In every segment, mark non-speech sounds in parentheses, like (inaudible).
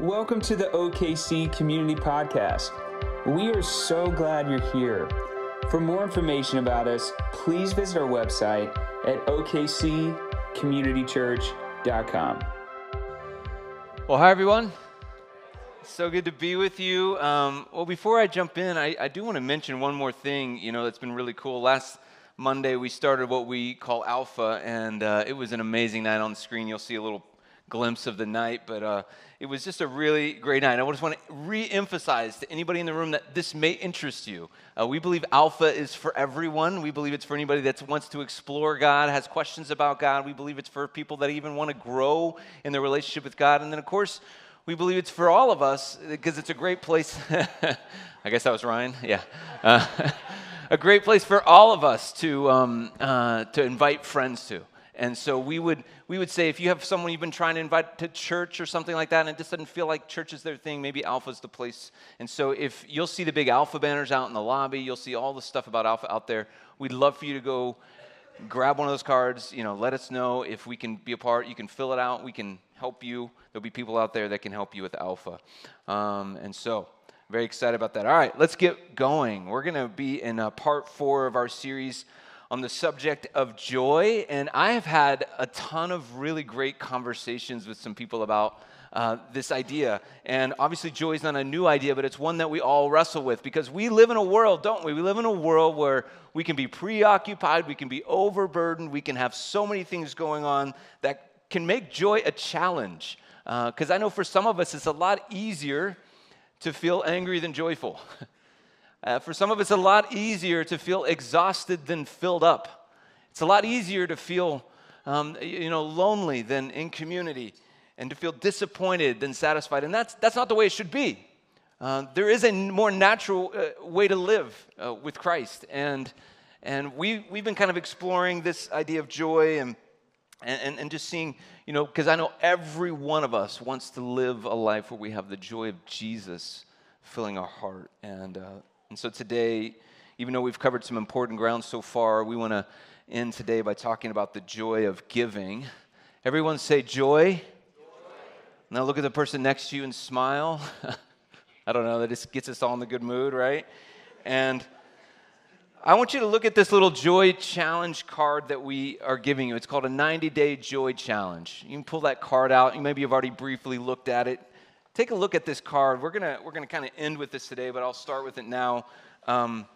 Welcome to the OKC Community Podcast. We are so glad you're here. For more information about us, please visit our website at okccommunitychurch.com. Well, hi, everyone. So good to be with you. Um, well, before I jump in, I, I do want to mention one more thing, you know, that's been really cool. Last Monday, we started what we call Alpha, and uh, it was an amazing night on the screen. You'll see a little glimpse of the night, but uh, it was just a really great night. I just want to re emphasize to anybody in the room that this may interest you. Uh, we believe Alpha is for everyone. We believe it's for anybody that wants to explore God, has questions about God. We believe it's for people that even want to grow in their relationship with God. And then, of course, we believe it's for all of us because it's a great place. (laughs) I guess that was Ryan. Yeah. Uh, (laughs) a great place for all of us to, um, uh, to invite friends to. And so we would, we would say if you have someone you've been trying to invite to church or something like that, and it just doesn't feel like church is their thing, maybe Alpha's the place. And so if you'll see the big Alpha banners out in the lobby, you'll see all the stuff about Alpha out there. We'd love for you to go grab one of those cards, you know, let us know if we can be a part. You can fill it out, we can help you. There'll be people out there that can help you with Alpha. Um, and so, very excited about that. All right, let's get going. We're going to be in uh, part four of our series on the subject of joy. And I have had a ton of really great conversations with some people about uh, this idea. And obviously, joy is not a new idea, but it's one that we all wrestle with because we live in a world, don't we? We live in a world where we can be preoccupied, we can be overburdened, we can have so many things going on that can make joy a challenge. Because uh, I know for some of us, it's a lot easier to feel angry than joyful. (laughs) Uh, for some of us, it's a lot easier to feel exhausted than filled up. It's a lot easier to feel, um, you know, lonely than in community, and to feel disappointed than satisfied. And that's that's not the way it should be. Uh, there is a more natural uh, way to live uh, with Christ, and and we we've been kind of exploring this idea of joy and and, and, just seeing, you know, because I know every one of us wants to live a life where we have the joy of Jesus filling our heart. And, uh, and so today, even though we've covered some important ground so far, we want to end today by talking about the joy of giving. Everyone say joy. joy. Now look at the person next to you and smile. (laughs) I don't know, that just gets us all in the good mood, right? And I want you to look at this little joy challenge card that we are giving you. It's called a 90 day joy challenge. You can pull that card out. Maybe you've already briefly looked at it take a look at this card. We're gonna we're gonna kind of end with this today, but I'll start with it now. Um,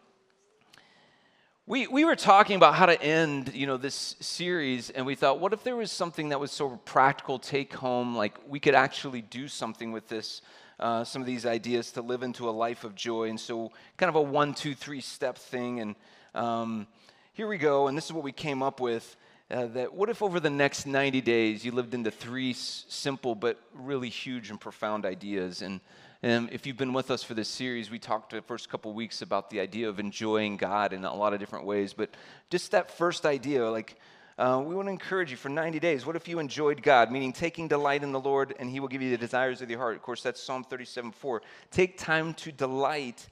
we, we were talking about how to end you know this series and we thought what if there was something that was sort of practical take home like we could actually do something with this uh, some of these ideas to live into a life of joy and so kind of a one two three step thing and um, here we go and this is what we came up with uh, that what if over the next 90 days you lived into three s- simple but really huge and profound ideas and and if you've been with us for this series, we talked the first couple weeks about the idea of enjoying God in a lot of different ways. But just that first idea, like, uh, we want to encourage you for 90 days. What if you enjoyed God, meaning taking delight in the Lord and He will give you the desires of your heart? Of course, that's Psalm 37 4. Take time to delight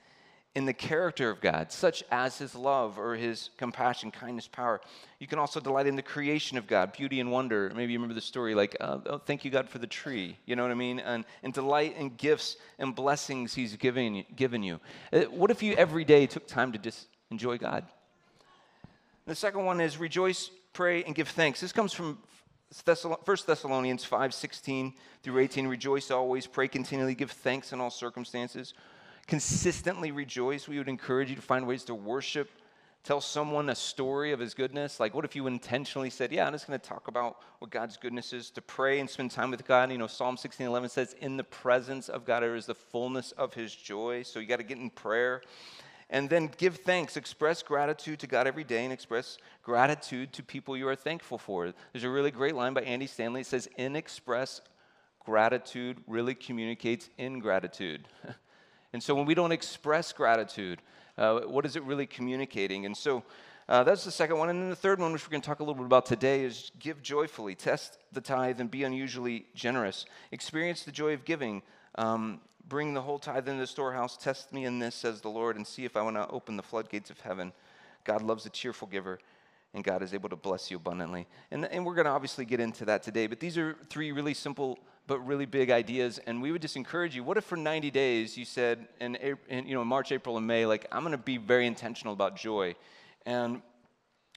in the character of God, such as his love or his compassion, kindness, power. You can also delight in the creation of God, beauty and wonder. Maybe you remember the story like, uh, oh, thank you, God, for the tree. You know what I mean? And, and delight in gifts and blessings he's given, given you. Uh, what if you every day took time to just enjoy God? The second one is rejoice, pray, and give thanks. This comes from 1 Thessalonians 5 16 through 18. Rejoice always, pray continually, give thanks in all circumstances consistently rejoice. We would encourage you to find ways to worship, tell someone a story of his goodness. Like, what if you intentionally said, Yeah, I'm just going to talk about what God's goodness is, to pray and spend time with God? You know, Psalm 16 11 says, In the presence of God, there is the fullness of his joy. So you got to get in prayer. And then give thanks, express gratitude to God every day, and express gratitude to people you are thankful for. There's a really great line by Andy Stanley. It says, Inexpress gratitude really communicates ingratitude. (laughs) And so when we don't express gratitude, uh, what is it really communicating? And so uh, that's the second one. And then the third one, which we're going to talk a little bit about today, is give joyfully. Test the tithe and be unusually generous. Experience the joy of giving. Um, bring the whole tithe into the storehouse. Test me in this, says the Lord, and see if I want to open the floodgates of heaven. God loves a cheerful giver, and God is able to bless you abundantly. And, and we're going to obviously get into that today. But these are three really simple but really big ideas. And we would just encourage you. What if for 90 days you said in, in you know March, April, and May, like I'm going to be very intentional about joy, and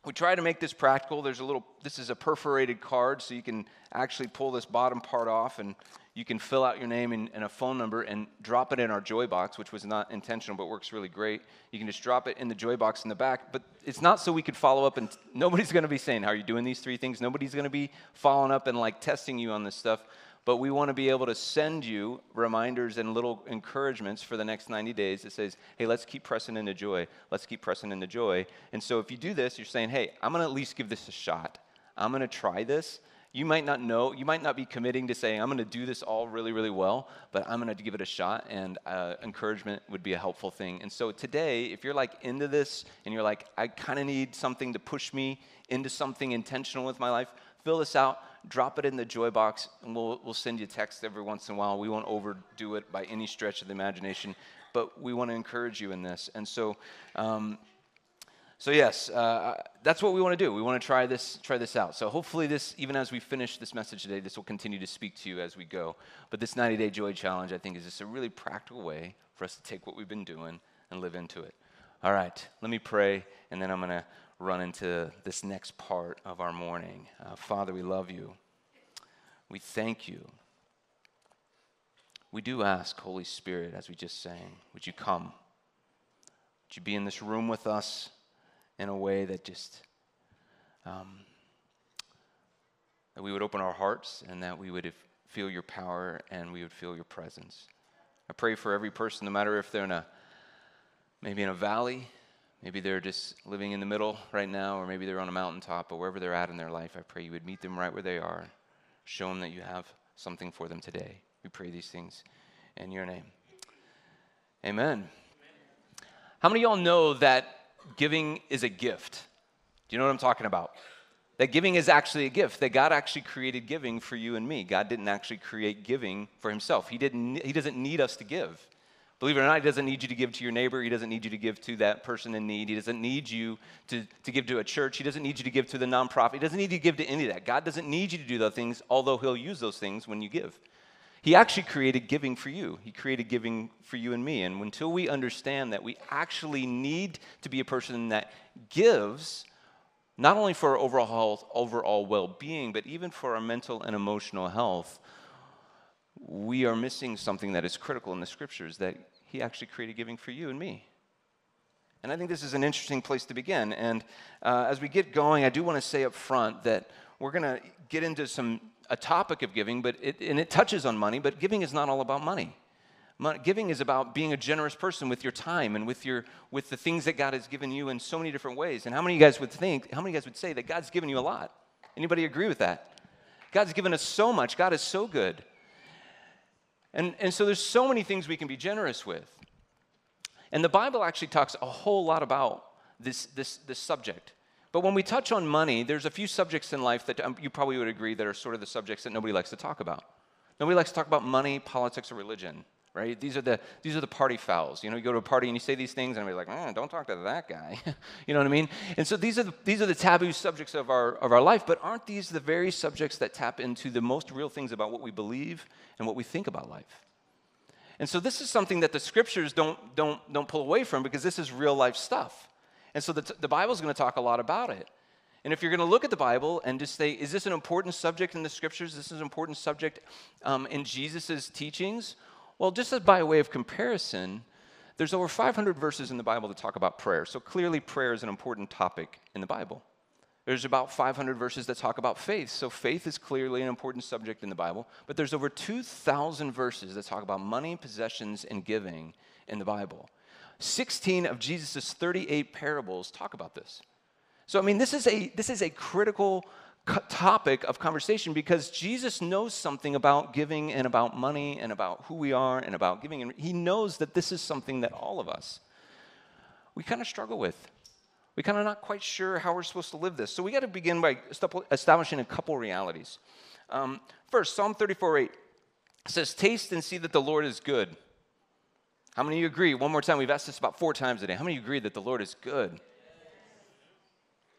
we try to make this practical. There's a little. This is a perforated card, so you can actually pull this bottom part off and you can fill out your name and, and, a phone number and drop it in our joy box which was not intentional but works really great you can just drop it in the joy box in the back but it's not so we could follow up and nobody's going to be saying how are you doing these three things nobody's going to be following up and like testing you on this stuff but we want to be able to send you reminders and little encouragements for the next 90 days that says hey let's keep pressing into joy. Let's keep pressing into joy. And so if you do this you're saying hey i'm going to at least give this a shot. I'm going to try this. You might not know, you might not be committing to saying, I'm going to do this all really, really well, but I'm going to give it a shot, and uh, encouragement would be a helpful thing. And so today, if you're like into this and you're like, I kind of need something to push me into something intentional with my life, fill this out, drop it in the joy box, and we'll, we'll send you text every once in a while. We won't overdo it by any stretch of the imagination, but we want to encourage you in this. And so, um, so yes, uh, that's what we want to do. We want to try this, try this out. So hopefully, this, even as we finish this message today, this will continue to speak to you as we go. But this 90-day joy challenge, I think, is just a really practical way for us to take what we've been doing and live into it. All right, let me pray, and then I'm going to run into this next part of our morning. Uh, Father, we love you. We thank you. We do ask, Holy Spirit, as we just sang, would you come? Would you be in this room with us? in a way that just um, that we would open our hearts and that we would feel your power and we would feel your presence. I pray for every person, no matter if they're in a maybe in a valley, maybe they're just living in the middle right now, or maybe they're on a mountaintop, but wherever they're at in their life, I pray you would meet them right where they are. Show them that you have something for them today. We pray these things in your name. Amen. How many of y'all know that giving is a gift. Do you know what I'm talking about? That giving is actually a gift, that God actually created giving for you and me. God didn't actually create giving for himself. He, didn't, he doesn't need us to give. Believe it or not, He doesn't need you to give to your neighbor. He doesn't need you to give to that person in need. He doesn't need you to, to give to a church. He doesn't need you to give to the nonprofit. He doesn't need you to give to any of that. God doesn't need you to do those things, although He'll use those things when you give. He actually created giving for you. He created giving for you and me. And until we understand that we actually need to be a person that gives, not only for our overall health, overall well being, but even for our mental and emotional health, we are missing something that is critical in the scriptures that He actually created giving for you and me. And I think this is an interesting place to begin. And uh, as we get going, I do want to say up front that we're going to get into some a topic of giving, but it, and it touches on money, but giving is not all about money. Giving is about being a generous person with your time and with, your, with the things that God has given you in so many different ways. And how many of you guys would think, how many of you guys would say that God's given you a lot? Anybody agree with that? God's given us so much. God is so good. And, and so there's so many things we can be generous with. And the Bible actually talks a whole lot about this, this, this subject. But when we touch on money, there's a few subjects in life that um, you probably would agree that are sort of the subjects that nobody likes to talk about. Nobody likes to talk about money, politics, or religion, right? These are the, these are the party fouls. You know, you go to a party and you say these things, and everybody's like, mm, don't talk to that guy. (laughs) you know what I mean? And so these are, the, these are the taboo subjects of our, of our life, but aren't these the very subjects that tap into the most real things about what we believe and what we think about life? And so this is something that the scriptures don't, don't, don't pull away from because this is real life stuff. And so the, t- the Bible is going to talk a lot about it. And if you're going to look at the Bible and just say, is this an important subject in the scriptures? This is an important subject um, in Jesus' teachings? Well, just as by way of comparison, there's over 500 verses in the Bible that talk about prayer. So clearly, prayer is an important topic in the Bible. There's about 500 verses that talk about faith. So faith is clearly an important subject in the Bible. But there's over 2,000 verses that talk about money, possessions, and giving in the Bible. 16 of Jesus' 38 parables talk about this. So, I mean, this is a, this is a critical topic of conversation because Jesus knows something about giving and about money and about who we are and about giving. And he knows that this is something that all of us, we kind of struggle with. We kind of not quite sure how we're supposed to live this. So we got to begin by establishing a couple realities. Um, first, Psalm 34 8 says, Taste and see that the Lord is good. How many of you agree? One more time, we've asked this about four times today. How many of you agree that the Lord is good?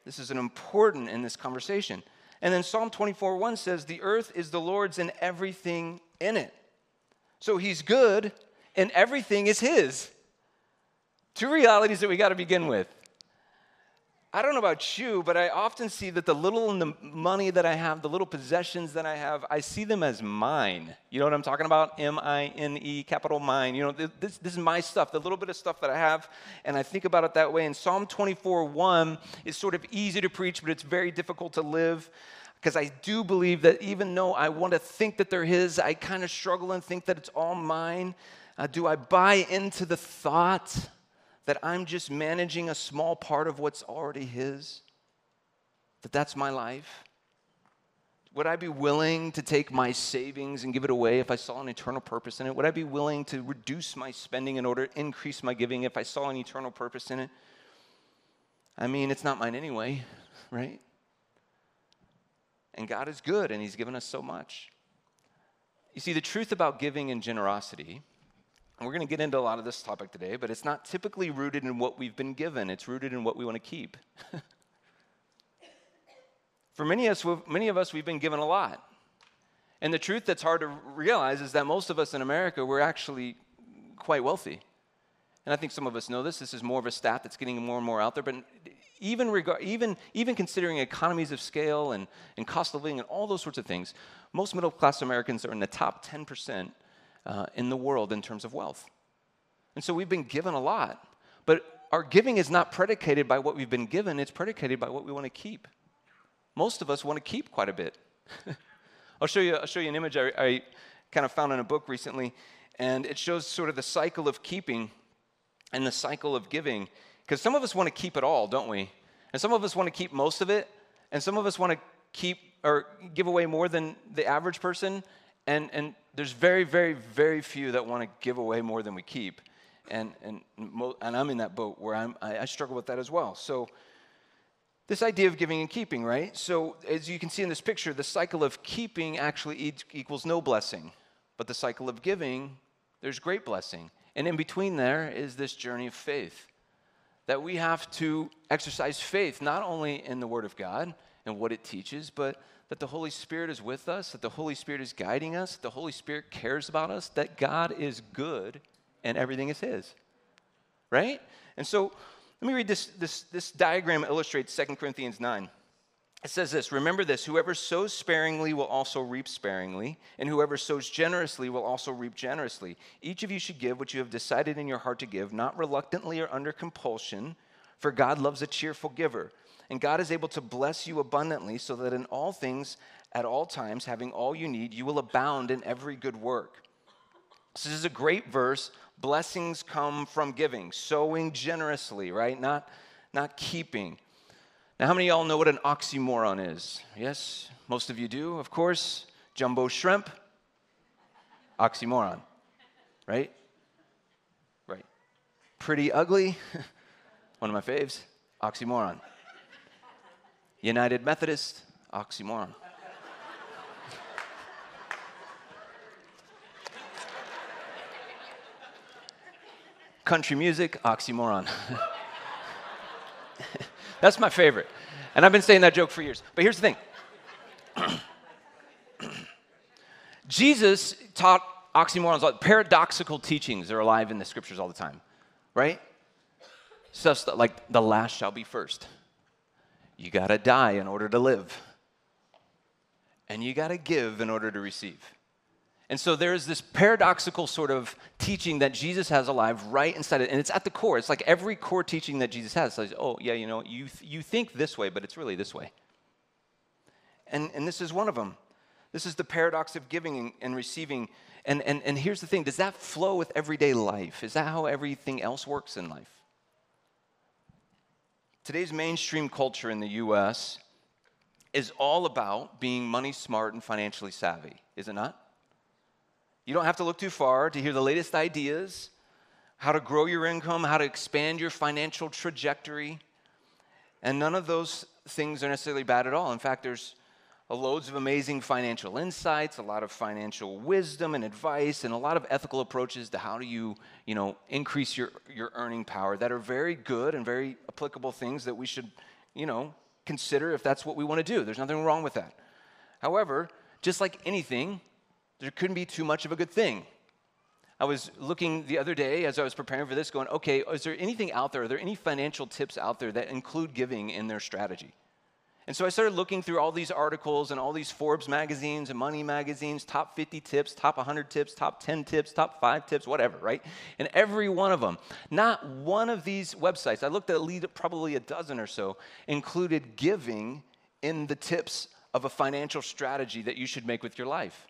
This is an important in this conversation. And then Psalm 24 1 says, The earth is the Lord's and everything in it. So he's good and everything is his. Two realities that we got to begin with. I don't know about you, but I often see that the little money that I have, the little possessions that I have, I see them as mine. You know what I'm talking about? M I N E, capital mine. You know, this, this is my stuff, the little bit of stuff that I have, and I think about it that way. And Psalm 24 1 is sort of easy to preach, but it's very difficult to live because I do believe that even though I want to think that they're His, I kind of struggle and think that it's all mine. Uh, do I buy into the thought? That I'm just managing a small part of what's already His? That that's my life? Would I be willing to take my savings and give it away if I saw an eternal purpose in it? Would I be willing to reduce my spending in order to increase my giving if I saw an eternal purpose in it? I mean, it's not mine anyway, (laughs) right? And God is good and He's given us so much. You see, the truth about giving and generosity we're going to get into a lot of this topic today, but it's not typically rooted in what we've been given, it's rooted in what we want to keep. (laughs) For many of, us, many of us, we've been given a lot. And the truth that's hard to realize is that most of us in America, we're actually quite wealthy. And I think some of us know this. This is more of a stat that's getting more and more out there. But even, even, even considering economies of scale and, and cost of living and all those sorts of things, most middle class Americans are in the top 10% uh, in the world in terms of wealth. And so we've been given a lot, but our giving is not predicated by what we've been given, it's predicated by what we want to keep. Most of us want to keep quite a bit. (laughs) I'll, show you, I'll show you an image I, I kind of found in a book recently, and it shows sort of the cycle of keeping and the cycle of giving. Because some of us want to keep it all, don't we? And some of us want to keep most of it, and some of us want to keep or give away more than the average person, and, and there's very, very, very few that want to give away more than we keep. And, and, and I'm in that boat where I'm, I, I struggle with that as well. So, this idea of giving and keeping, right? So, as you can see in this picture, the cycle of keeping actually equals no blessing. But the cycle of giving, there's great blessing. And in between there is this journey of faith that we have to exercise faith, not only in the Word of God and what it teaches, but that the Holy Spirit is with us, that the Holy Spirit is guiding us, that the Holy Spirit cares about us, that God is good and everything is His. Right? And so let me read this, this, this diagram illustrates 2 Corinthians 9. It says this Remember this whoever sows sparingly will also reap sparingly, and whoever sows generously will also reap generously. Each of you should give what you have decided in your heart to give, not reluctantly or under compulsion, for God loves a cheerful giver. And God is able to bless you abundantly so that in all things, at all times, having all you need, you will abound in every good work. So this is a great verse. Blessings come from giving, sowing generously, right? Not, not keeping. Now, how many of y'all know what an oxymoron is? Yes, most of you do, of course. Jumbo shrimp, oxymoron, right? Right. Pretty ugly, (laughs) one of my faves, oxymoron. United Methodist, oxymoron. Country music, oxymoron. (laughs) That's my favorite. And I've been saying that joke for years. But here's the thing (clears throat) Jesus taught oxymorons, paradoxical teachings are alive in the scriptures all the time, right? Stuff like the last shall be first. You got to die in order to live. And you got to give in order to receive. And so there's this paradoxical sort of teaching that Jesus has alive right inside it. And it's at the core. It's like every core teaching that Jesus has says, oh, yeah, you know, you, th- you think this way, but it's really this way. And, and this is one of them. This is the paradox of giving and receiving. And, and, and here's the thing does that flow with everyday life? Is that how everything else works in life? Today's mainstream culture in the US is all about being money smart and financially savvy, is it not? You don't have to look too far to hear the latest ideas, how to grow your income, how to expand your financial trajectory. And none of those things are necessarily bad at all. In fact, there's loads of amazing financial insights, a lot of financial wisdom and advice, and a lot of ethical approaches to how do you, you know, increase your, your earning power that are very good and very applicable things that we should, you know, consider if that's what we want to do. There's nothing wrong with that. However, just like anything, there couldn't be too much of a good thing. I was looking the other day as I was preparing for this, going, okay, is there anything out there? Are there any financial tips out there that include giving in their strategy? And so I started looking through all these articles and all these Forbes magazines and money magazines, top 50 tips, top 100 tips, top 10 tips, top 5 tips, whatever, right? And every one of them, not one of these websites, I looked at probably a dozen or so, included giving in the tips of a financial strategy that you should make with your life.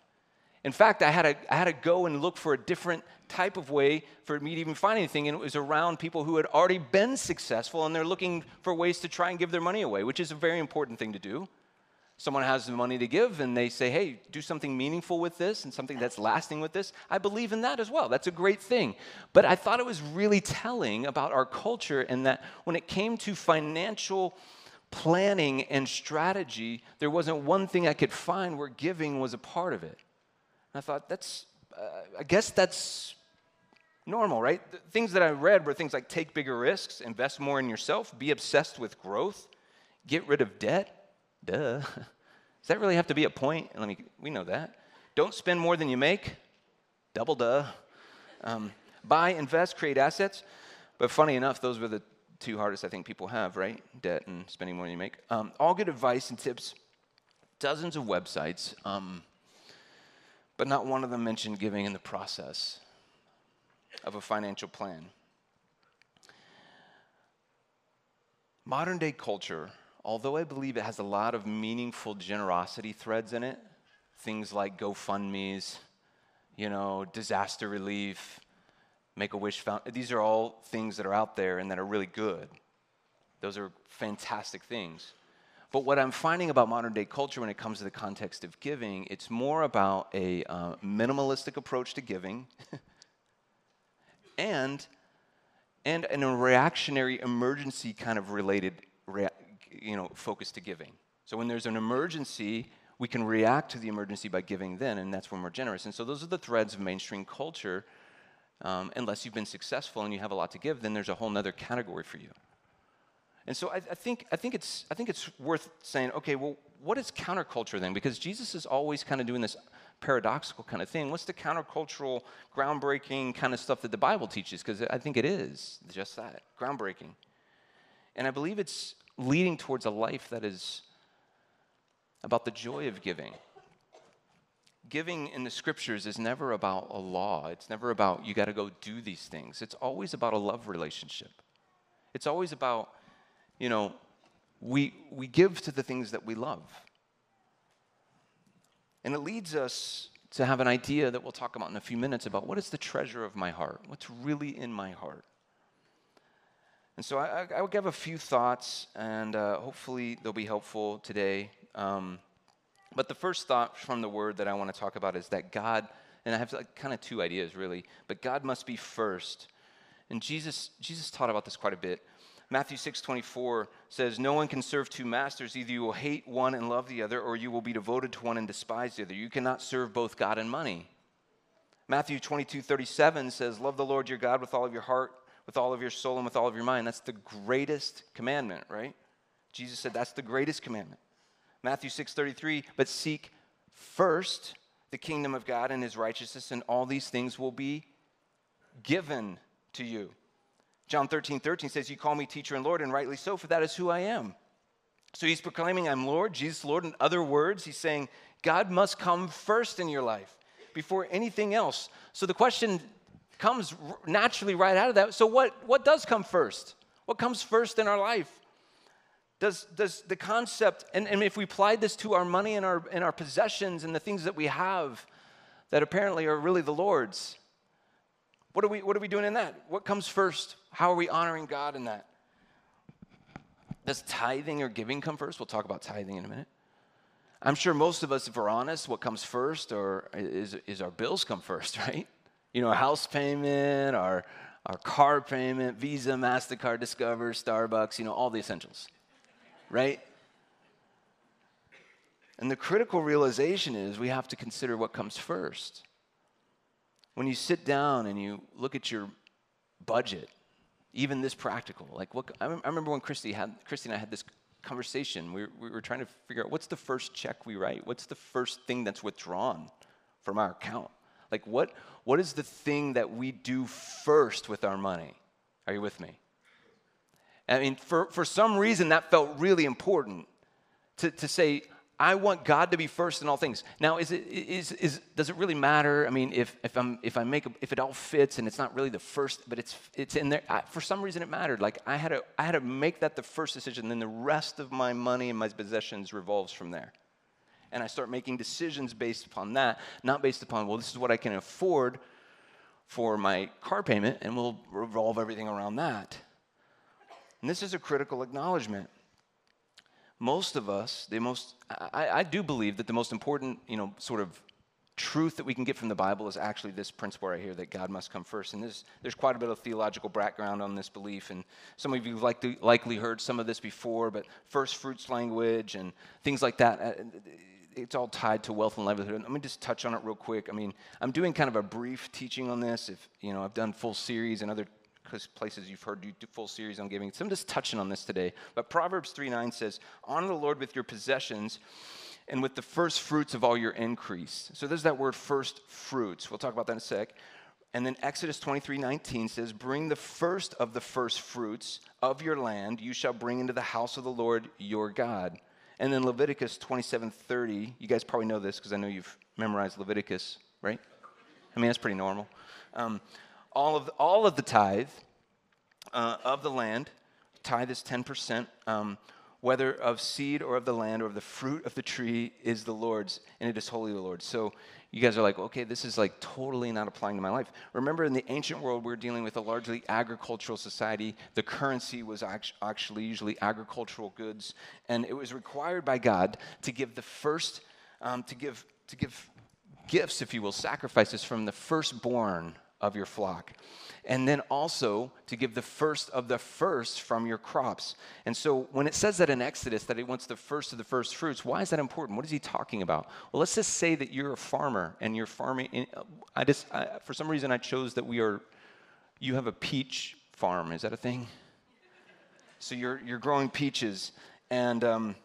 In fact, I had, to, I had to go and look for a different type of way for me to even find anything, and it was around people who had already been successful and they're looking for ways to try and give their money away, which is a very important thing to do. Someone has the money to give and they say, hey, do something meaningful with this and something that's lasting with this. I believe in that as well. That's a great thing. But I thought it was really telling about our culture and that when it came to financial planning and strategy, there wasn't one thing I could find where giving was a part of it. I thought, that's, uh, I guess that's normal, right? The things that I read were things like take bigger risks, invest more in yourself, be obsessed with growth, get rid of debt. Duh. (laughs) Does that really have to be a point? Let me, we know that. Don't spend more than you make. Double duh. Um, buy, invest, create assets. But funny enough, those were the two hardest I think people have, right? Debt and spending more than you make. Um, all good advice and tips. Dozens of websites. Um, but not one of them mentioned giving in the process of a financial plan. Modern day culture, although I believe it has a lot of meaningful generosity threads in it, things like GoFundMe's, you know, disaster relief, Make a Wish Foundation, these are all things that are out there and that are really good. Those are fantastic things. But what I'm finding about modern day culture when it comes to the context of giving, it's more about a uh, minimalistic approach to giving (laughs) and, and, and a reactionary emergency kind of related rea- you know, focus to giving. So when there's an emergency, we can react to the emergency by giving then, and that's when we're generous. And so those are the threads of mainstream culture. Um, unless you've been successful and you have a lot to give, then there's a whole other category for you. And so I, I, think, I, think it's, I think it's worth saying, okay, well, what is counterculture then? Because Jesus is always kind of doing this paradoxical kind of thing. What's the countercultural, groundbreaking kind of stuff that the Bible teaches? Because I think it is just that groundbreaking. And I believe it's leading towards a life that is about the joy of giving. Giving in the scriptures is never about a law, it's never about you got to go do these things. It's always about a love relationship. It's always about you know, we, we give to the things that we love. And it leads us to have an idea that we'll talk about in a few minutes about what is the treasure of my heart? What's really in my heart? And so I, I will give a few thoughts, and uh, hopefully they'll be helpful today. Um, but the first thought from the word that I want to talk about is that God, and I have like kind of two ideas really, but God must be first. And Jesus, Jesus taught about this quite a bit. Matthew 6 24 says, No one can serve two masters. Either you will hate one and love the other, or you will be devoted to one and despise the other. You cannot serve both God and money. Matthew 22 37 says, Love the Lord your God with all of your heart, with all of your soul, and with all of your mind. That's the greatest commandment, right? Jesus said that's the greatest commandment. Matthew 6 33, but seek first the kingdom of God and his righteousness, and all these things will be given to you. John 13, 13 says, You call me teacher and Lord, and rightly so, for that is who I am. So he's proclaiming, I'm Lord, Jesus Lord. In other words, he's saying, God must come first in your life before anything else. So the question comes naturally right out of that. So, what, what does come first? What comes first in our life? Does, does the concept, and, and if we applied this to our money and our, and our possessions and the things that we have that apparently are really the Lord's, what are, we, what are we doing in that? What comes first? How are we honoring God in that? Does tithing or giving come first? We'll talk about tithing in a minute. I'm sure most of us, if we're honest, what comes first or is, is our bills come first, (laughs) right? You know, a house payment, our, our car payment, Visa, MasterCard, Discover, Starbucks, you know, all the essentials, right? And the critical realization is we have to consider what comes first. When you sit down and you look at your budget, even this practical, like what I, remember when Christy had Christy and I had this conversation. We, we were trying to figure out what's the first check we write? What's the first thing that's withdrawn from our account? Like, what, what is the thing that we do first with our money? Are you with me? I mean, for, for some reason, that felt really important to, to say, I want God to be first in all things. Now, is it, is, is, does it really matter? I mean, if, if, I'm, if I make, a, if it all fits and it's not really the first, but it's, it's in there, I, for some reason it mattered. Like I had, to, I had to make that the first decision, then the rest of my money and my possessions revolves from there. And I start making decisions based upon that, not based upon, well, this is what I can afford for my car payment, and we'll revolve everything around that. And this is a critical acknowledgement. Most of us, the most, I, I do believe that the most important, you know, sort of truth that we can get from the Bible is actually this principle right here that God must come first. And this, there's quite a bit of theological background on this belief. And some of you have likely, likely heard some of this before, but first fruits language and things like that, uh, it's all tied to wealth and livelihood. Let me just touch on it real quick. I mean, I'm doing kind of a brief teaching on this. If, you know, I've done full series and other places you've heard do full series on giving. So I'm just touching on this today. But Proverbs 3 9 says, Honor the Lord with your possessions and with the first fruits of all your increase. So there's that word first fruits. We'll talk about that in a sec. And then Exodus 23 19 says, Bring the first of the first fruits of your land, you shall bring into the house of the Lord your God. And then Leviticus 27 30, you guys probably know this because I know you've memorized Leviticus, right? I mean, that's pretty normal. Um, all of, all of the tithe uh, of the land, tithe is 10%, um, whether of seed or of the land or of the fruit of the tree is the Lord's, and it is wholly the Lord's. So you guys are like, okay, this is like totally not applying to my life. Remember, in the ancient world, we are dealing with a largely agricultural society. The currency was actually usually agricultural goods, and it was required by God to give the first, um, to give, to give gifts, if you will, sacrifices from the firstborn of your flock. And then also to give the first of the first from your crops. And so when it says that in Exodus that he wants the first of the first fruits, why is that important? What is he talking about? Well, let's just say that you're a farmer and you're farming. I just, I, for some reason, I chose that we are, you have a peach farm. Is that a thing? So you're, you're growing peaches. And, um,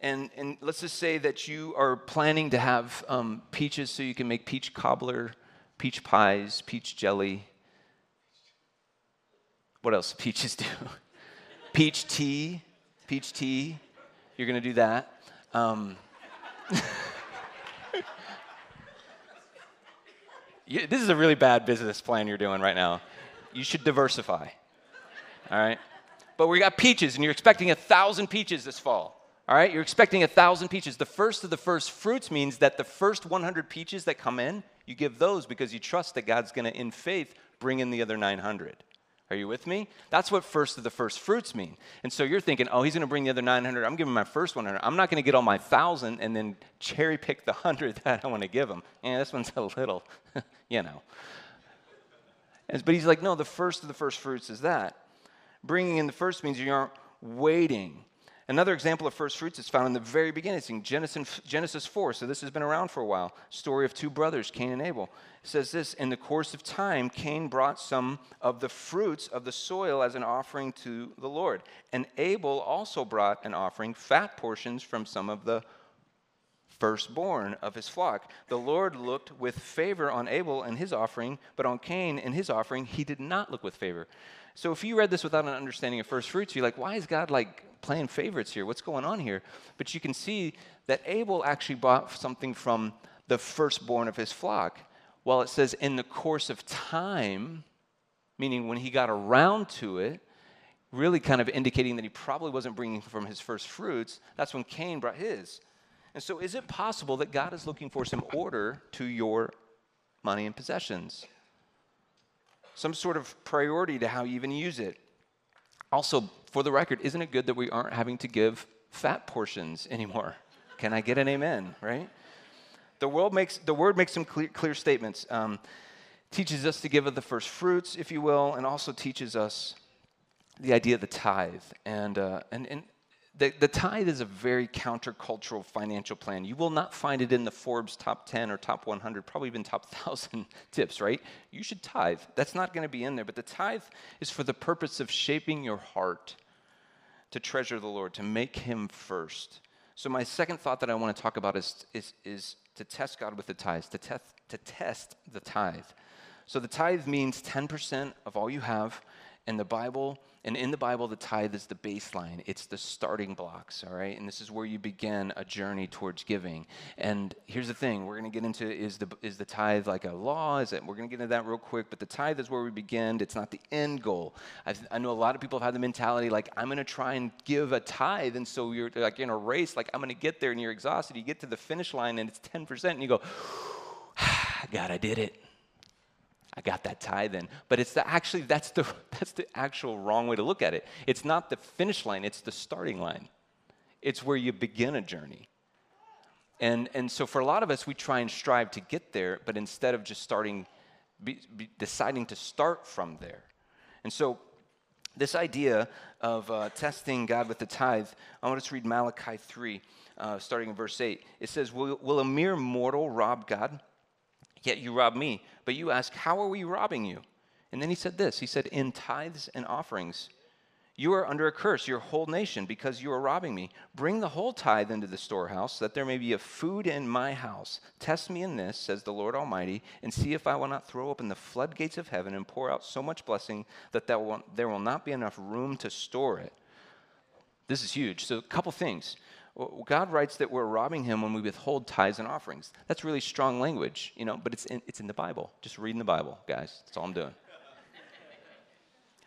and, and let's just say that you are planning to have um, peaches so you can make peach cobbler peach pies, peach jelly. What else peaches do? (laughs) peach tea, peach tea. You're going to do that. Um, (laughs) this is a really bad business plan you're doing right now. You should diversify. All right? But we got peaches, and you're expecting a thousand peaches this fall. All right? You're expecting a thousand peaches. The first of the first fruits means that the first 100 peaches that come in, you give those because you trust that God's going to, in faith, bring in the other 900. Are you with me? That's what first of the first fruits mean. And so you're thinking, oh, he's going to bring the other 900. I'm giving my first 100. I'm not going to get all my 1,000 and then cherry pick the 100 (laughs) that I want to give him. Yeah, this one's a little, (laughs) you know. But he's like, no, the first of the first fruits is that. Bringing in the first means you aren't waiting. Another example of first fruits is found in the very beginning. It's in Genesis, Genesis 4, so this has been around for a while. Story of two brothers, Cain and Abel. It says this In the course of time, Cain brought some of the fruits of the soil as an offering to the Lord. And Abel also brought an offering, fat portions from some of the firstborn of his flock. The Lord looked with favor on Abel and his offering, but on Cain and his offering, he did not look with favor. So if you read this without an understanding of first fruits, you're like, why is God like playing favorites here. What's going on here? But you can see that Abel actually bought something from the firstborn of his flock. While it says in the course of time, meaning when he got around to it, really kind of indicating that he probably wasn't bringing from his first fruits, that's when Cain brought his. And so, is it possible that God is looking for some order to your money and possessions? Some sort of priority to how you even use it. Also, for the record, isn't it good that we aren't having to give fat portions anymore? Can I get an amen, right? The, world makes, the word makes some clear, clear statements. Um, teaches us to give of the first fruits, if you will, and also teaches us the idea of the tithe. And, uh, and, and the, the tithe is a very countercultural financial plan. You will not find it in the Forbes top 10 or top 100, probably even top (laughs) 1,000 tips, right? You should tithe. That's not going to be in there. But the tithe is for the purpose of shaping your heart. to treasure the Lord, to make Him first. So, my second thought that I want to talk about is, is, is to test God with the tithe, to, test to test the tithe. So, the tithe means 10% of all you have, and the Bible and in the Bible, the tithe is the baseline, it's the starting blocks, all right? And this is where you begin a journey towards giving. And here's the thing we're going to get into is the, is the tithe like a law? Is it? We're going to get into that real quick, but the tithe is where we begin. It's not the end goal. I, I know a lot of people have had the mentality like, I'm going to try and give a tithe. And so you're like in a race, like, I'm going to get there, and you're exhausted. You get to the finish line, and it's 10%, and you go, (sighs) God, I did it. I got that tithe in. But it's the, actually, that's the, (laughs) that's the actual wrong way to look at it. It's not the finish line, it's the starting line. It's where you begin a journey. And, and so for a lot of us, we try and strive to get there, but instead of just starting, be, be deciding to start from there. And so this idea of uh, testing God with the tithe, I want us to read Malachi 3, uh, starting in verse 8. It says, will, will a mere mortal rob God? Yet you rob me. But you ask, How are we robbing you? And then he said this He said, In tithes and offerings. You are under a curse, your whole nation, because you are robbing me. Bring the whole tithe into the storehouse, that there may be a food in my house. Test me in this, says the Lord Almighty, and see if I will not throw open the floodgates of heaven and pour out so much blessing that there will, there will not be enough room to store it. This is huge. So, a couple things. God writes that we're robbing him when we withhold tithes and offerings. That's really strong language, you know, but it's in, it's in the Bible. Just reading the Bible, guys. That's all I'm doing.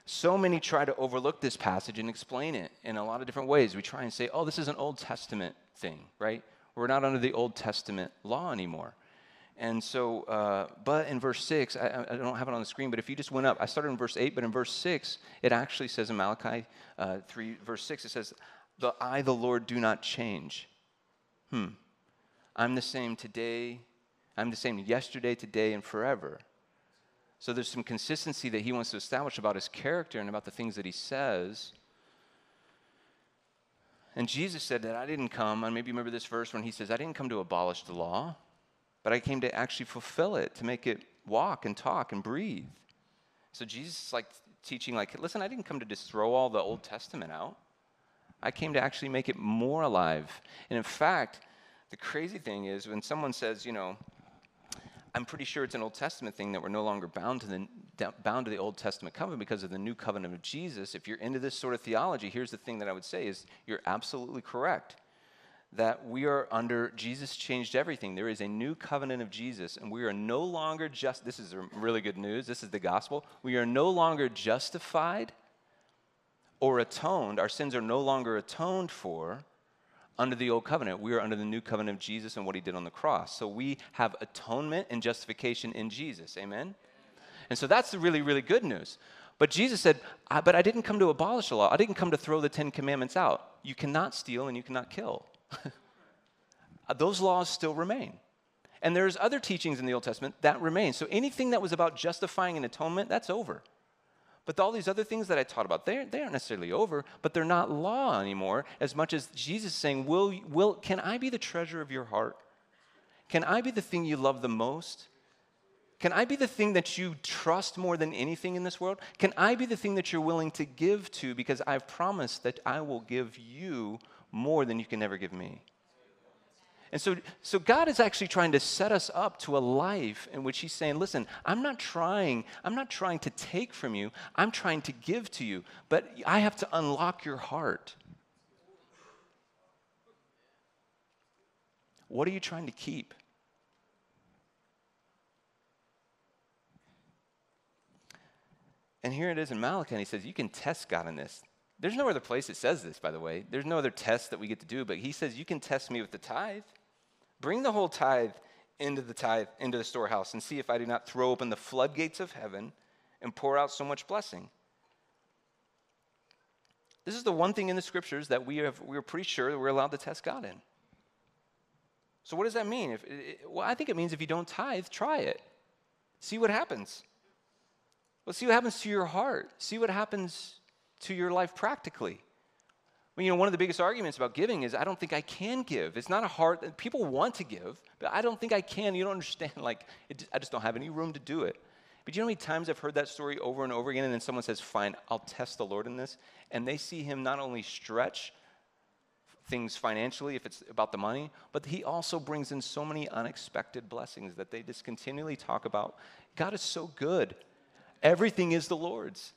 so many try to overlook this passage and explain it in a lot of different ways. We try and say, oh, this is an Old Testament thing, right? We're not under the Old Testament law anymore. And so, uh, but in verse 6, I, I, don't have it on the screen, but if you just went up, I started in verse 8, but in verse 6, it actually says in Malachi uh, 3, verse 6, it says, the I, the Lord, do not change. Hmm. I'm the same today. I'm the same yesterday, today, and forever. So there's some consistency that he wants to establish about his character and about the things that he says. And Jesus said that I didn't come, and maybe you remember this verse when he says, I didn't come to abolish the law, but I came to actually fulfill it, to make it walk and talk and breathe. So Jesus is like teaching, like, listen, I didn't come to just throw all the Old Testament out. I came to actually make it more alive. And in fact, the crazy thing is when someone says, you know, I'm pretty sure it's an Old Testament thing that we're no longer bound to the bound to the Old Testament covenant because of the new covenant of Jesus. If you're into this sort of theology, here's the thing that I would say is you're absolutely correct that we are under Jesus changed everything. There is a new covenant of Jesus and we are no longer just this is really good news. This is the gospel. We are no longer justified or atoned, our sins are no longer atoned for under the old covenant. We are under the new covenant of Jesus and what he did on the cross. So we have atonement and justification in Jesus. Amen? And so that's the really, really good news. But Jesus said, I, But I didn't come to abolish the law. I didn't come to throw the Ten Commandments out. You cannot steal and you cannot kill. (laughs) Uh, those laws still remain. And there's other teachings in the Old Testament that remain. So anything that was about justifying an atonement, that's over. But all these other things that I taught about, they, they aren't necessarily over, but they're not law anymore as much as Jesus saying, will, will, Can I be the treasure of your heart? Can I be the thing you love the most? Can I be the thing that you trust more than anything in this world? Can I be the thing that you're willing to give to because I've promised that I will give you more than you can ever give me? And so, so God is actually trying to set us up to a life in which He's saying, listen, I'm not trying, I'm not trying to take from you, I'm trying to give to you, but I have to unlock your heart. What are you trying to keep? And here it is in Malachi, and he says, You can test God in this. There's no other place that says this, by the way. There's no other test that we get to do, but he says, You can test me with the tithe. Bring the whole tithe into the tithe into the storehouse and see if I do not throw open the floodgates of heaven and pour out so much blessing. This is the one thing in the scriptures that we have we're pretty sure that we're allowed to test God in. So what does that mean? If, well, I think it means if you don't tithe, try it. See what happens. Well, see what happens to your heart. See what happens to your life practically. Well, you know, one of the biggest arguments about giving is I don't think I can give. It's not a hard, people want to give, but I don't think I can. You don't understand, (laughs) like, it, I just don't have any room to do it. But you know how many times I've heard that story over and over again, and then someone says, Fine, I'll test the Lord in this. And they see him not only stretch things financially, if it's about the money, but he also brings in so many unexpected blessings that they just continually talk about. God is so good. Everything is the Lord's.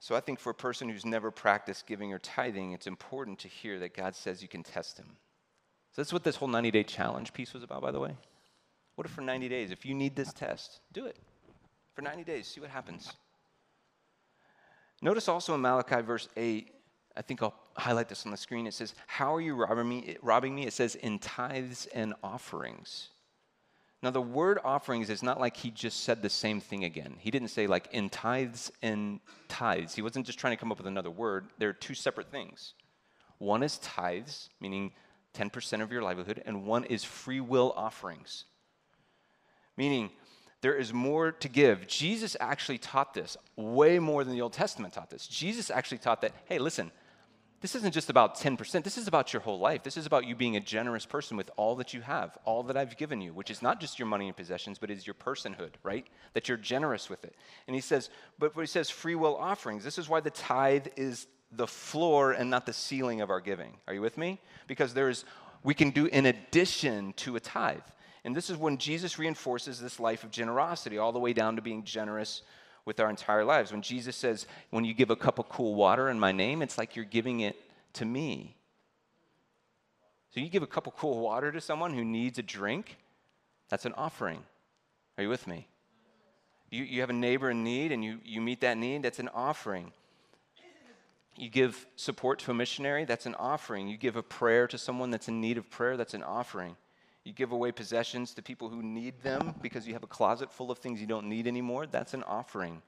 So I think for a person who's never practiced giving or tithing, it's important to hear that God says you can test him. So that's what this whole 90 day challenge piece was about, by the way. What if for 90 days, if you need this test, do it. For 90 days, see what happens. Notice also in Malachi verse 8, I think I'll highlight this on the screen. It says, How are you robbing me? Robbing me? It says, In tithes and offerings. Now, the word offerings is not like he just said the same thing again. He didn't say, like, in tithes and tithes. He wasn't just trying to come up with another word. They're two separate things. One is tithes, meaning 10% of your livelihood, and one is free will offerings, meaning there is more to give. Jesus actually taught this way more than the Old Testament taught this. Jesus actually taught that, hey, listen, this isn't just about 10%. This is about your whole life. This is about you being a generous person with all that you have, all that I've given you, which is not just your money and possessions, but is your personhood, right? That you're generous with it. And he says, but he says free will offerings. This is why the tithe is the floor and not the ceiling of our giving. Are you with me? Because there's we can do in addition to a tithe. And this is when Jesus reinforces this life of generosity, all the way down to being generous with our entire lives. When Jesus says, When you give a cup of cool water in my name, it's like you're giving it to me. So you give a cup of cool water to someone who needs a drink, that's an offering. Are you with me? You, you have a neighbor in need and you, you meet that need, that's an offering. You give support to a missionary, that's an offering. You give a prayer to someone that's in need of prayer, that's an offering. You give away possessions to people who need them because you have a closet full of things you don't need anymore. That's an offering.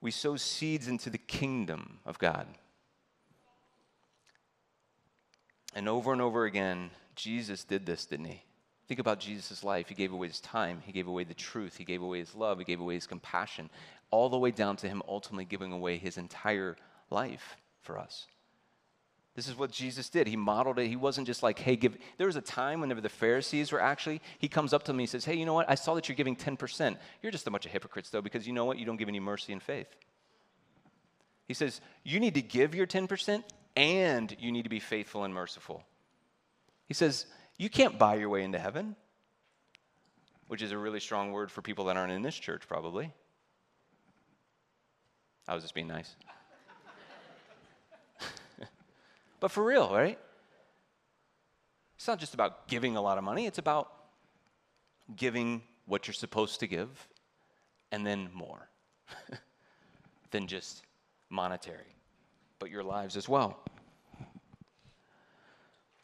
We sow seeds into the kingdom of God. And over and over again, Jesus did this, didn't he? Think about Jesus' life. He gave away his time, he gave away the truth, he gave away his love, he gave away his compassion, all the way down to him ultimately giving away his entire life for us. This is what Jesus did. He modeled it. He wasn't just like, hey, give. There was a time whenever the Pharisees were actually, he comes up to me and says, hey, you know what? I saw that you're giving 10%. You're just a bunch of hypocrites, though, because you know what? You don't give any mercy and faith. He says, you need to give your 10% and you need to be faithful and merciful. He says, you can't buy your way into heaven, which is a really strong word for people that aren't in this church, probably. I was just being nice. But for real, right? It's not just about giving a lot of money, it's about giving what you're supposed to give and then more (laughs) than just monetary, but your lives as well.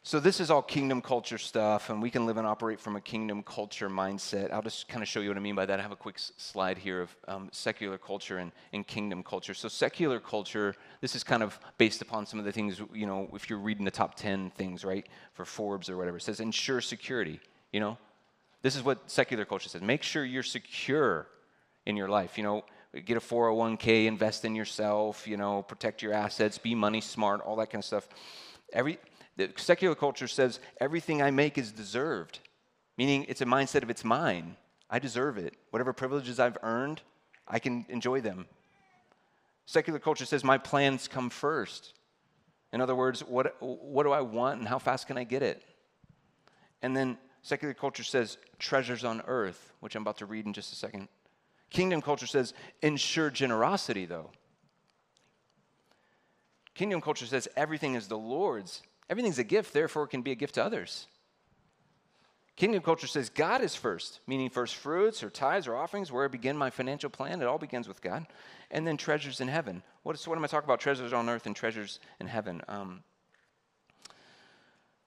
So, this is all kingdom culture stuff, and we can live and operate from a kingdom culture mindset. I'll just kind of show you what I mean by that. I have a quick slide here of um, secular culture and, and kingdom culture. So, secular culture, this is kind of based upon some of the things, you know, if you're reading the top 10 things, right, for Forbes or whatever, it says ensure security, you know. This is what secular culture says make sure you're secure in your life, you know. Get a 401k, invest in yourself, you know, protect your assets, be money smart, all that kind of stuff. Every the secular culture says everything I make is deserved, meaning it's a mindset of it's mine. I deserve it. Whatever privileges I've earned, I can enjoy them. Secular culture says my plans come first. In other words, what, what do I want and how fast can I get it? And then secular culture says treasures on earth, which I'm about to read in just a second. Kingdom culture says ensure generosity, though. Kingdom culture says everything is the Lord's Everything's a gift, therefore, it can be a gift to others. Kingdom culture says God is first, meaning first fruits or tithes or offerings, where I begin my financial plan. It all begins with God. And then treasures in heaven. What, is, what am I talking about? Treasures on earth and treasures in heaven. Um,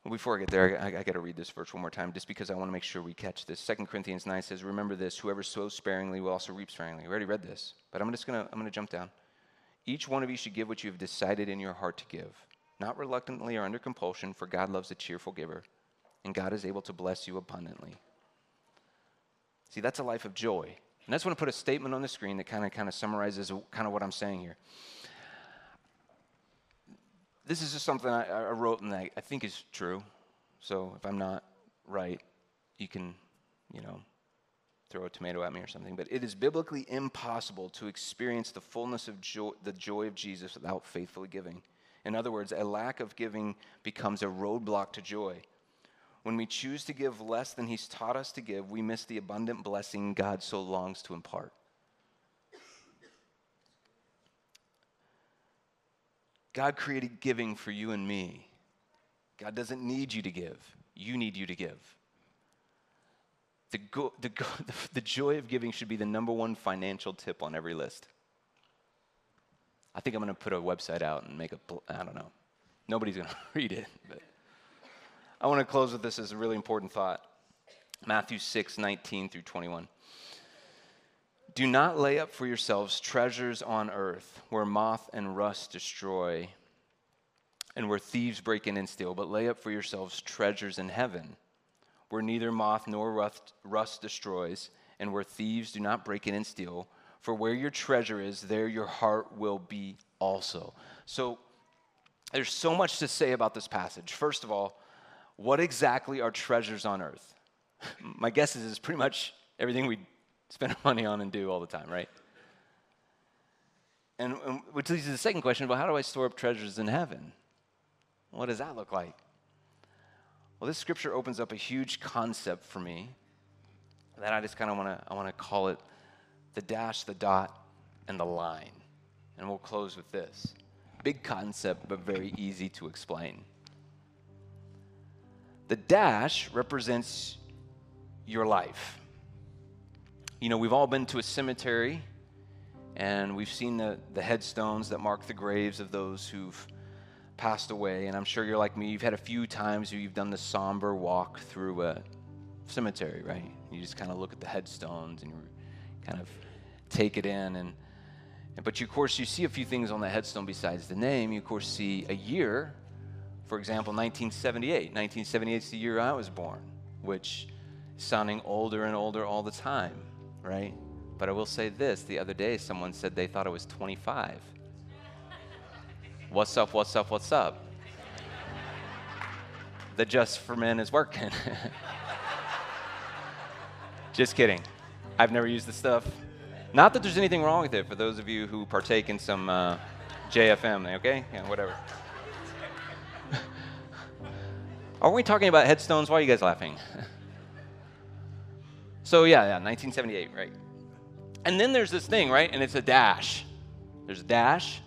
before I get there, I, I got to read this verse one more time just because I want to make sure we catch this. 2 Corinthians 9 says, Remember this, whoever sows sparingly will also reap sparingly. We already read this, but I'm just going to I'm going to jump down. Each one of you should give what you have decided in your heart to give not reluctantly or under compulsion, for God loves a cheerful giver, and God is able to bless you abundantly. See, that's a life of joy. And I just want to put a statement on the screen that kind of kind of summarizes kind of what I'm saying here. This is just something I, I wrote and I, I think is true. So if I'm not right, you can, you know, throw a tomato at me or something, but it is biblically impossible to experience the fullness of joy, the joy of Jesus without faithfully giving. In other words, a lack of giving becomes a roadblock to joy. When we choose to give less than He's taught us to give, we miss the abundant blessing God so longs to impart. God created giving for you and me. God doesn't need you to give, you need you to give. The, go, the, go, (laughs) the joy of giving should be the number one financial tip on every list. I think I'm going to put a website out and make a, I don't know. Nobody's going (laughs) to read it, but I want to close with this as a really important thought. Matthew 6, 19 through 21. Do not lay up for yourselves treasures on earth where moth and rust destroy and where thieves break in and steal, but lay up for yourselves treasures in heaven where neither moth nor rust, rust destroys and where thieves do not break in and steal. For where your treasure is, there your heart will be also. So there's so much to say about this passage. First of all, what exactly are treasures on earth? (laughs) My guess is it's pretty much everything we spend money on and do all the time, right? And, and which leads to the second question about how do I store up treasures in heaven? What does that look like? Well, this scripture opens up a huge concept for me that I just kind of want to I want to call it the dash, the dot, and the line. And we'll close with this. Big concept, but very easy to explain. The dash represents your life. You know, we've all been to a cemetery and we've seen the, the headstones that mark the graves of those who've passed away. And I'm sure you're like me, you've had a few times where you've done the somber walk through a cemetery, right? You just kind of look at the headstones and you kind of take it in. And, but you, of course, you see a few things on the headstone besides the name. You, of course, see a year. For example, 1978. 1978 is the year I was born, which sounding older and older all the time right? But I will say this the other day, someone said they thought it was 25. (laughs) what's up, what's up, what's up? the Just for Men is working. (laughs) Just kidding. I've never used the stuff. Not that there's anything wrong with it for those of you who partake in some uh, JFM, okay? Yeah, whatever. (laughs) Are we talking about headstones? Why are you guys laughing? (laughs) So yeah, yeah, 1978, right? And then there's this thing, right? And it's a dash. There's a dash,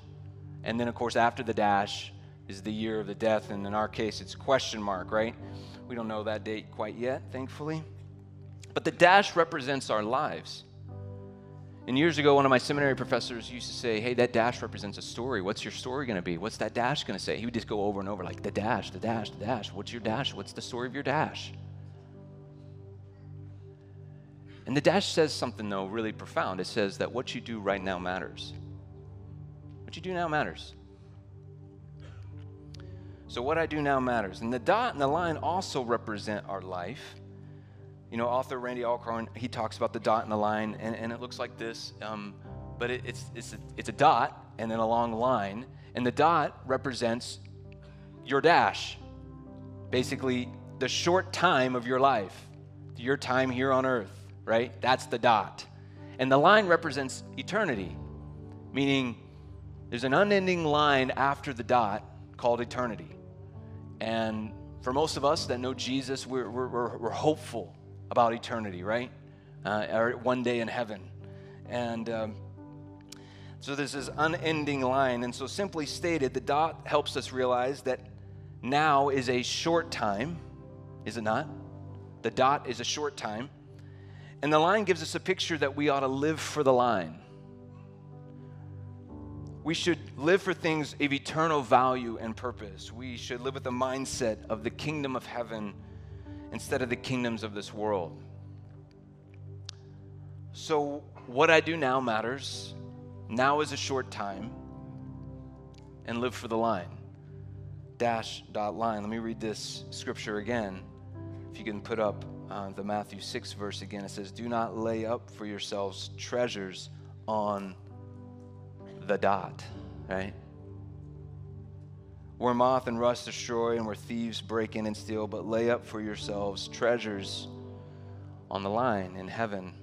and then of course after the dash is the year of the death, and in our case it's question mark, right? We don't know that date quite yet, thankfully. But the dash represents our lives. And years ago, one of my seminary professors used to say, Hey, that dash represents a story. What's your story going to be? What's that dash going to say? He would just go over and over, like, the dash, the dash, the dash. What's your dash? What's the story of your dash? And the dash says something, though, really profound. It says that what you do right now matters. What you do now matters. So, what I do now matters. And the dot and the line also represent our life. You know, author Randy Alcorn, he talks about the dot and the line, and, and it looks like this. Um, but it, it's, it's, a, it's a dot and then a long line. And the dot represents your dash, basically, the short time of your life, your time here on earth right? That's the dot. And the line represents eternity, meaning there's an unending line after the dot called eternity. And for most of us that know Jesus, we're, we're, we're hopeful about eternity, right? Uh, or one day in heaven. And um, so there's this unending line. And so, simply stated, the dot helps us realize that now is a short time, is it not? The dot is a short time. And the line gives us a picture that we ought to live for the line. We should live for things of eternal value and purpose. We should live with the mindset of the kingdom of heaven instead of the kingdoms of this world. So, what I do now matters. Now is a short time. And live for the line. Dash, dot, line. Let me read this scripture again. If you can put up uh, the Matthew 6 verse again. It says, Do not lay up for yourselves treasures on the dot, right? Where moth and rust destroy and where thieves break in and steal, but lay up for yourselves treasures on the line in heaven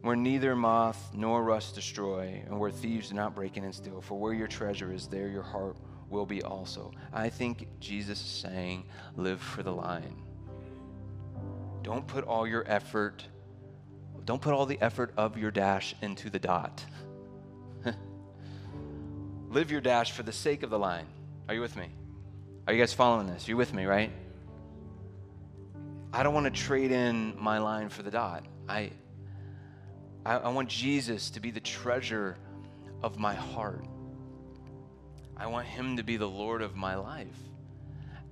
where neither moth nor rust destroy, and where thieves do not break in and steal. For where your treasure is, there your heart will be also. I think Jesus is saying, live for the line. Don't put all your effort, don't put all the effort of your dash into the dot. (laughs) live your dash for the sake of the line. Are you with me? Are you guys following this? You with me, right? I don't want to trade in my line for the dot. I I, I want Jesus to be the treasure of my heart. I want Him to be the Lord of my life.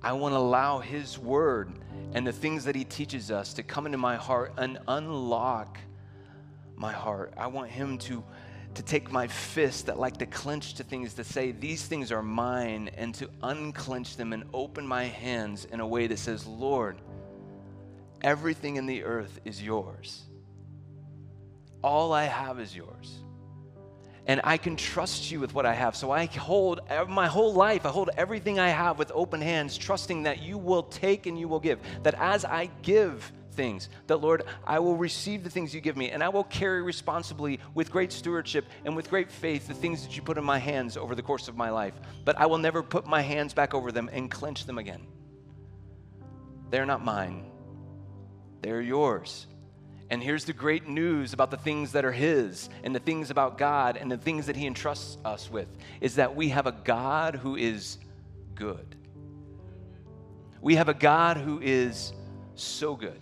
I want to allow His word and the things that He teaches us to come into my heart and unlock my heart. I want Him to, to take my fist that like to clench to things to say, These things are mine, and to unclench them and open my hands in a way that says, Lord, everything in the earth is yours. All I have is yours. And I can trust you with what I have. So I hold my whole life, I hold everything I have with open hands, trusting that you will take and you will give. That as I give things, that Lord, I will receive the things you give me, and I will carry responsibly with great stewardship and with great faith the things that you put in my hands over the course of my life. But I will never put my hands back over them and clench them again. They're not mine, they're yours. And here's the great news about the things that are His and the things about God and the things that He entrusts us with is that we have a God who is good. We have a God who is so good.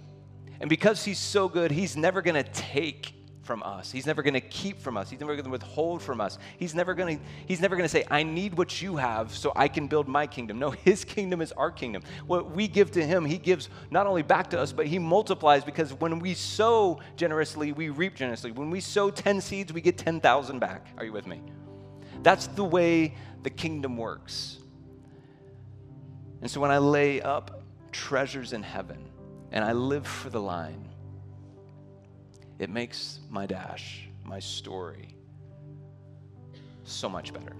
And because He's so good, He's never going to take from us. He's never going to keep from us. He's never going to withhold from us. He's never going to he's never going to say I need what you have so I can build my kingdom. No, (laughs) his kingdom is our kingdom. What we give to him, he gives not only back to us, but he multiplies because when we sow generously, we reap generously. When we sow 10 seeds, we get 10,000 back. Are you with me? That's the way the kingdom works. And so when I lay up treasures in heaven and I live for the line, it makes my dash, my story, so much better.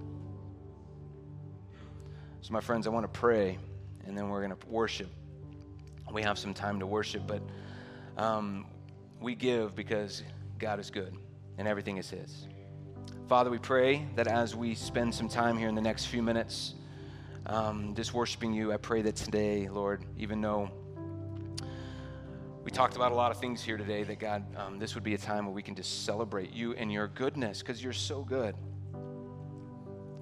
So, my friends, I want to pray, and then we're going to worship. We have some time to worship, but um, we give because God is good and everything is His. Father, we pray that as we spend some time here in the next few minutes, um, just worshiping you, I pray that today, Lord, even though we talked about a lot of things here today that God, um, this would be a time where we can just celebrate you and your goodness because you're so good.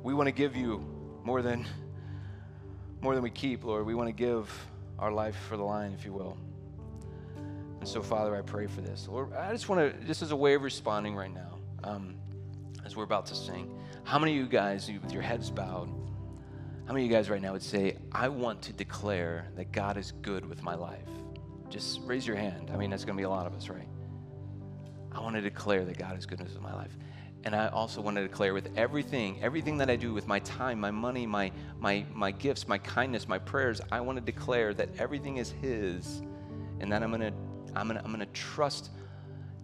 We want to give you more than more than we keep, Lord. We want to give our life for the line, if you will. And so, Father, I pray for this. Lord, I just want to, just as a way of responding right now, um, as we're about to sing, how many of you guys, with your heads bowed, how many of you guys right now would say, I want to declare that God is good with my life? Just raise your hand. I mean, that's going to be a lot of us, right? I want to declare that God is goodness in my life. And I also want to declare with everything, everything that I do with my time, my money, my, my, my gifts, my kindness, my prayers, I want to declare that everything is His and that I'm going to, I'm going to, I'm going to trust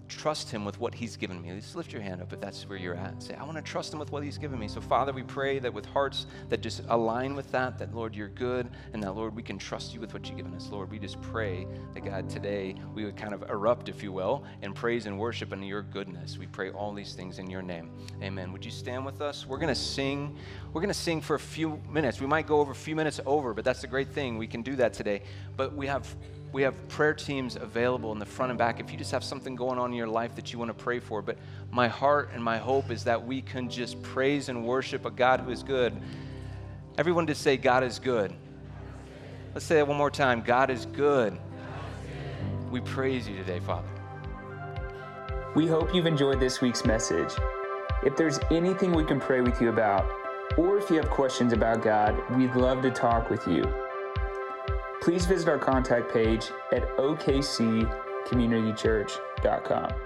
trust him with what he's given me. Just lift your hand up if that's where you're at. Say, I want to trust him with what he's given me. So, Father, we pray that with hearts that just align with that, that, Lord, you're good, and that, Lord, we can trust you with what you've given us. Lord, we just pray that, God, today we would kind of erupt, if you will, in praise and worship in your goodness. We pray all these things in your name. Amen. Would you stand with us? We're going to sing. We're going to sing for a few minutes. We might go over a few minutes over, but that's the great thing. We can do that today. But we have we have prayer teams available in the front and back if you just have something going on in your life that you want to pray for. But my heart and my hope is that we can just praise and worship a God who is good. Everyone just say, God is good. Let's say that one more time God is good. We praise you today, Father. We hope you've enjoyed this week's message. If there's anything we can pray with you about, or if you have questions about God, we'd love to talk with you please visit our contact page at okccommunitychurch.com.